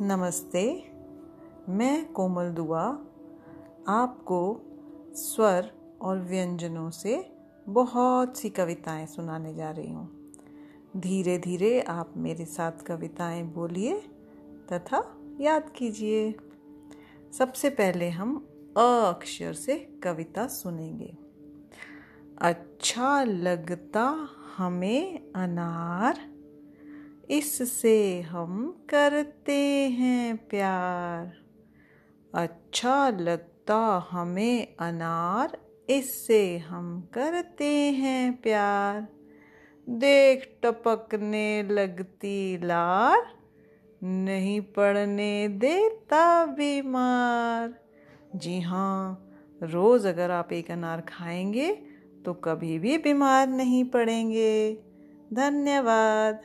नमस्ते, मैं कोमल दुआ, आपको स्वर और व्यंजनों से बहुत सी कविताएँ सुनाने जा रही हूँ। धीरे धीरे आप मेरे साथ कविताएँ बोलिए तथा याद कीजिए। सबसे पहले हम अ अक्षर से कविता सुनेंगे। अच्छा लगता हमें अनार इससे हम करते हैं प्यार। अच्छा लगता हमें अनार, इससे हम करते हैं प्यार। देख टपकने लगती लार, नहीं पड़ने देता बीमार। जी हाँ रोज़ अगर आप एक अनार खाएँगे तो कभी भी बीमार नहीं पड़ेंगे। धन्यवाद।